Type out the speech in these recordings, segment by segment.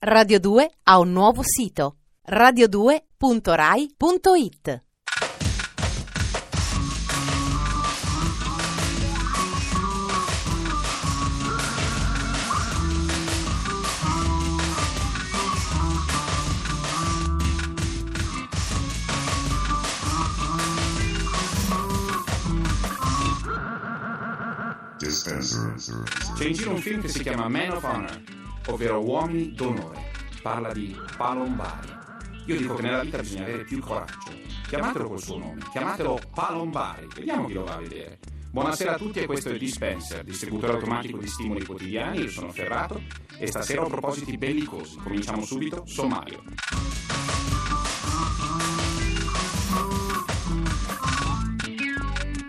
Radio 2 ha un nuovo sito radio2.rai.it C'è in giro un film che si chiama Man of Honor, ovvero Uomini d'onore. Parla di palombari. Io dico che nella vita bisogna avere più coraggio. Chiamatelo col suo nome, chiamatelo palombari. Vediamo chi lo va a vedere. Buonasera a tutti e questo è Dispenser, distributore automatico di stimoli quotidiani. Io sono Ferrato e stasera ho propositi bellicosi. Cominciamo subito, sommario.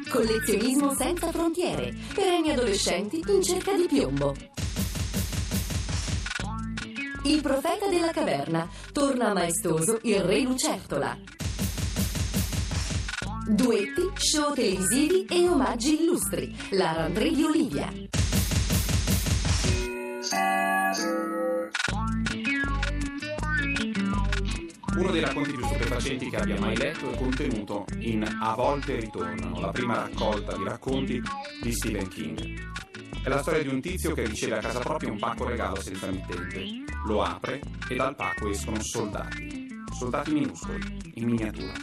Collezionismo senza frontiere. Perenni adolescenti in cerca di piombo. Il profeta della caverna. Torna maestoso il re Lucertola. Duetti, show televisivi e omaggi illustri. La rentrée di Olivia. Uno dei racconti più stupefacenti che abbia mai letto è contenuto in A volte ritornano, la prima raccolta di racconti di Stephen King. È la storia di un tizio che riceve a casa propria un pacco regalo senza mittente. Lo apre e dal pacco escono soldati. Soldati minuscoli, in miniatura.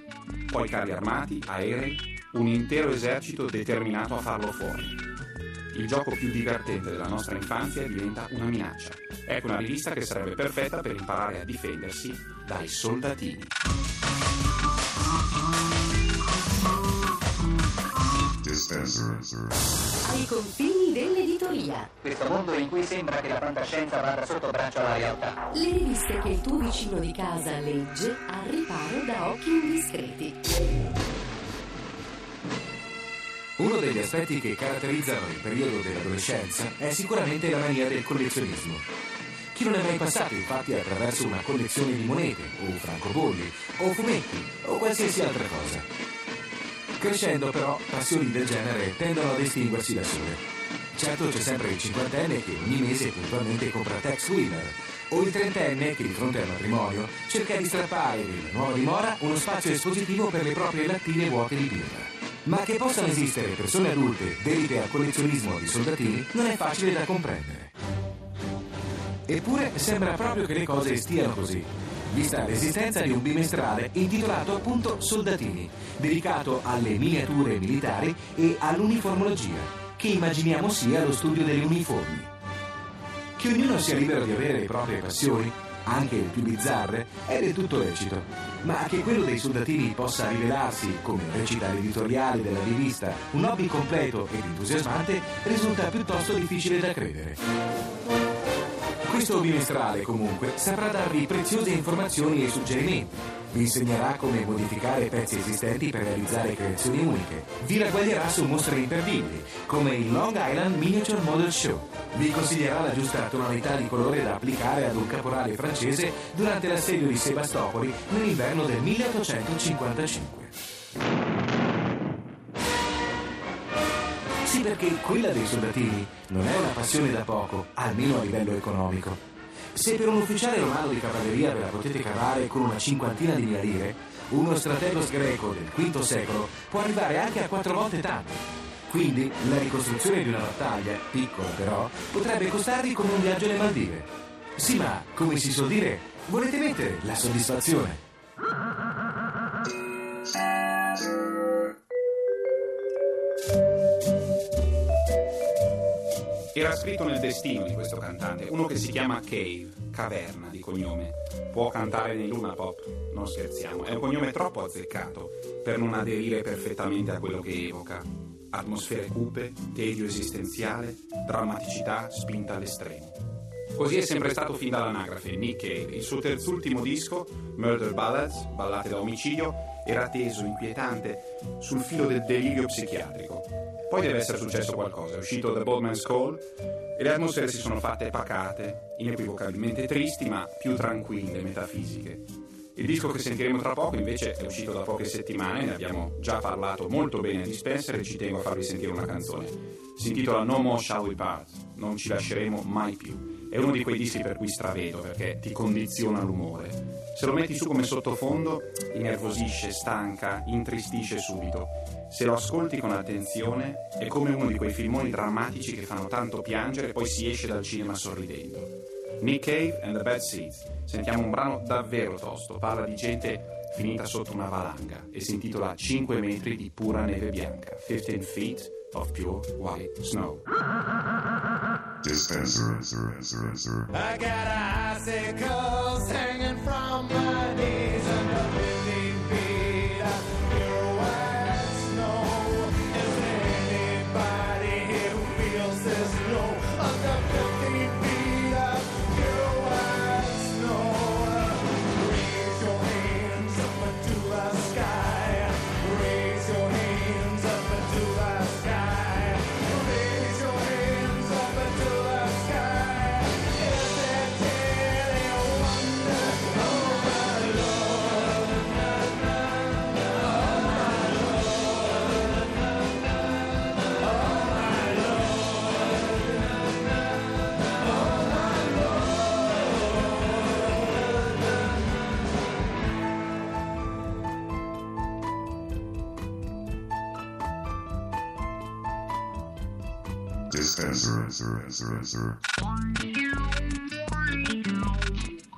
Poi carri armati, aerei, un intero esercito determinato a farlo fuori. Il gioco più divertente della nostra infanzia diventa una minaccia. Ecco una rivista che sarebbe perfetta per imparare a difendersi dai soldatini. Ai confini dell'editoria. Questo mondo in cui sembra che la fantascienza vada sotto braccio alla realtà. Le riviste che il tuo vicino di casa legge al riparo da occhi indiscreti. Uno degli aspetti che caratterizzano il periodo dell'adolescenza è sicuramente la mania del collezionismo. Chi non è mai passato infatti attraverso una collezione di monete, o francobolli, o fumetti, o qualsiasi altra cosa. Crescendo però, passioni del genere tendono a distinguersi da sole. Certo c'è sempre il cinquantenne che ogni mese puntualmente compra Tex Wheeler, o il trentenne che di fronte al matrimonio cerca di strappare nella nuova dimora uno spazio espositivo per le proprie lattine vuote di birra. Ma che possano esistere persone adulte dedite al collezionismo di soldatini non è facile da comprendere. Eppure sembra proprio che le cose stiano così, vista l'esistenza di un bimestrale intitolato appunto Soldatini, dedicato alle miniature militari e all'uniformologia, che immaginiamo sia lo studio delle uniformi. Che ognuno sia libero di avere le proprie passioni, anche le più bizzarre, è del tutto lecito, ma che quello dei soldatini possa rivelarsi, come recita l'editoriale della rivista, un hobby completo ed entusiasmante risulta piuttosto difficile da credere. Questo bimestrale, comunque, saprà darvi preziose informazioni e suggerimenti. Vi insegnerà come modificare pezzi esistenti per realizzare creazioni uniche. Vi ragguaglierà su mostre imperdibili, come il Long Island Miniature Model Show. Vi consiglierà la giusta tonalità di colore da applicare ad un caporale francese durante l'assedio di Sebastopoli nell'inverno del 1855. Sì, perché quella dei soldatini non è una passione da poco, almeno a livello economico. Se per un ufficiale romano di cavalleria ve la potete cavare con una cinquantina di mila lire, uno strategos greco del V secolo può arrivare anche a quattro volte tanto. Quindi la ricostruzione di una battaglia, piccola però, potrebbe costarvi come un viaggio alle Maldive. Sì, ma, come si suol dire, volete mettere la soddisfazione? Era scritto nel destino di questo cantante, uno che si chiama Cave, caverna di cognome. Può cantare nei Luna Pop, non scherziamo, è un cognome troppo azzeccato per non aderire perfettamente a quello che evoca. Atmosfere cupe, tedio esistenziale, drammaticità spinta all'estremo. Così è sempre stato fin dall'anagrafe Nick Cave. Il suo terzultimo disco, Murder Ballads, ballate da omicidio, era teso, inquietante, sul filo del delirio psichiatrico. Poi deve essere successo qualcosa, è uscito The Boatman's Call e le atmosfere si sono fatte pacate, inequivocabilmente tristi ma più tranquille, metafisiche. Il disco che sentiremo tra poco invece è uscito da poche settimane, ne abbiamo già parlato molto bene di Spencer e ci tengo a farvi sentire una canzone. Si intitola No More Shall We Part, non ci lasceremo mai più. È uno di quei dischi per cui stravedo perché ti condiziona l'umore. Se lo metti su come sottofondo, innervosisce, stanca, intristisce subito. Se lo ascolti con attenzione, è come uno di quei filmoni drammatici che fanno tanto piangere e poi si esce dal cinema sorridendo. Nick Cave and the Bad Seeds. Sentiamo un brano davvero tosto, parla di gente finita sotto una valanga e si intitola 5 metri di pura neve bianca, 15 feet of pure white snow. Dispenser. I got icicles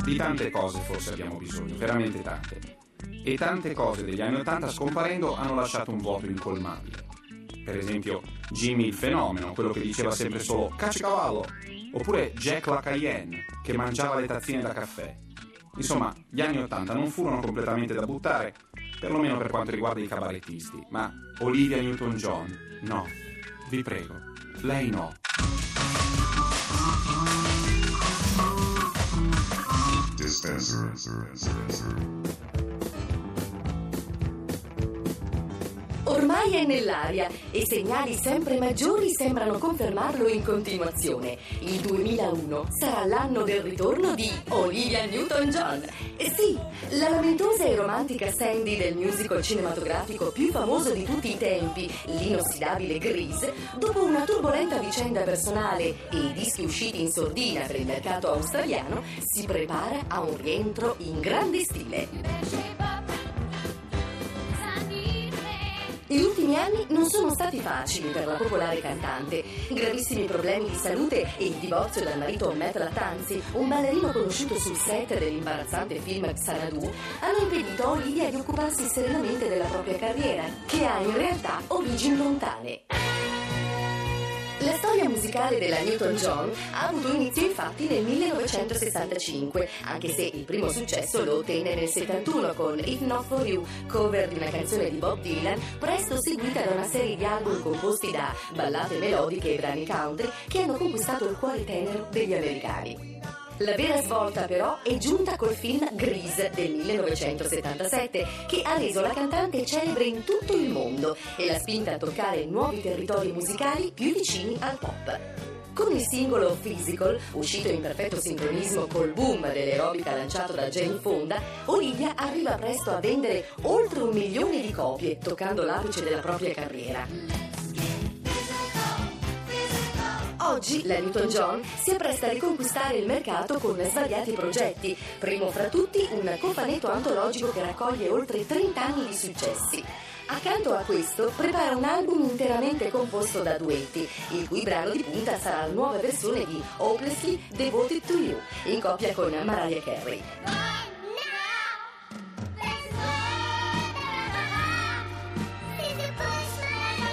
Di tante cose forse abbiamo bisogno, veramente tante. E tante cose degli anni Ottanta scomparendo hanno lasciato un vuoto incolmabile. Per esempio Jimmy il fenomeno, quello che diceva sempre solo cacciacavallo, oppure Jack la Cayenne, che mangiava le tazzine da caffè. Insomma, gli anni Ottanta non furono completamente da buttare, perlomeno per quanto riguarda i cabarettisti, ma Olivia Newton-John, no, vi prego, lei no. Dispenser. Ormai è nell'aria e segnali sempre maggiori sembrano confermarlo in continuazione. Il 2001 sarà l'anno del ritorno di Olivia Newton-John. E sì, la lamentosa e romantica Sandy del musical cinematografico più famoso di tutti i tempi, l'inossidabile Grease, dopo una turbolenta vicenda personale e i dischi usciti in sordina per il mercato australiano, si prepara a un rientro in grande stile. Gli ultimi anni non sono stati facili per la popolare cantante. Gravissimi problemi di salute e il divorzio dal marito Matt Lattanzi, un ballerino conosciuto sul set dell'imbarazzante film Xanadu, hanno impedito a Olivia di occuparsi serenamente della propria carriera, che ha in realtà origini lontane. La storia musicale della Newton-John ha avuto inizio infatti nel 1965, anche se il primo successo lo ottenne nel 71 con If Not For You, cover di una canzone di Bob Dylan, presto seguita da una serie di album composti da ballate melodiche e brani country che hanno conquistato il cuore tenero degli americani. La vera svolta però è giunta col film Grease del 1977 che ha reso la cantante celebre in tutto il mondo e l'ha spinta a toccare nuovi territori musicali più vicini al pop. Con il singolo Physical, uscito in perfetto sincronismo col boom dell'aerobica lanciato da Jane Fonda, Olivia arriva presto a vendere oltre un milione di copie, toccando l'apice della propria carriera. Oggi la Newton-John si appresta a riconquistare il mercato con svariati progetti, primo fra tutti un cofanetto antologico che raccoglie oltre 30 anni di successi. Accanto a questo prepara un album interamente composto da duetti, il cui brano di punta sarà la nuova versione di Hopelessly Devoted to You, in coppia con Mariah Carey.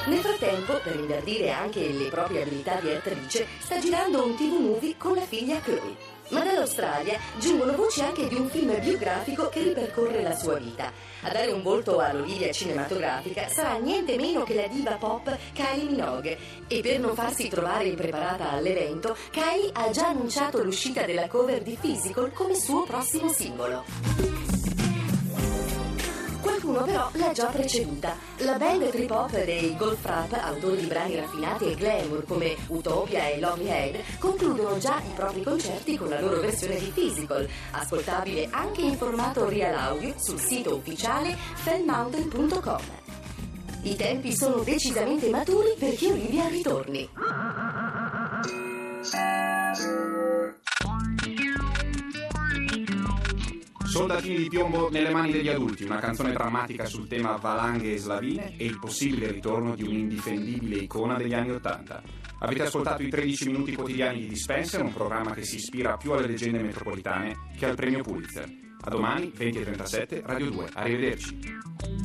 Nel frattempo, per ingrandire anche le proprie abilità di attrice, sta girando un TV movie con la figlia Chloe. Ma dall'Australia giungono voci anche di un film biografico che ripercorre la sua vita. A dare un volto all'Olivia cinematografica sarà niente meno che la diva pop Kylie Minogue. E per non farsi trovare impreparata all'evento, Kylie ha già annunciato l'uscita della cover di Physical come suo prossimo singolo. Qualcuno però l'ha già preceduta. La band trip hop dei Golf Rap, autori di brani raffinati e glamour come Utopia e Lovely Head, concludono già i propri concerti con la loro versione di Physical, ascoltabile anche in formato real audio sul sito ufficiale fellmountain.com. I tempi sono decisamente maturi perché Olivia ritorni. Soldatini di piombo nelle mani degli adulti, una canzone drammatica sul tema valanghe e slavine e il possibile ritorno di un'indifendibile icona degli anni Ottanta. Avete ascoltato i 13 minuti quotidiani di Dispenser, un programma che si ispira più alle leggende metropolitane che al premio Pulitzer. A domani, 20.37, Radio 2. Arrivederci.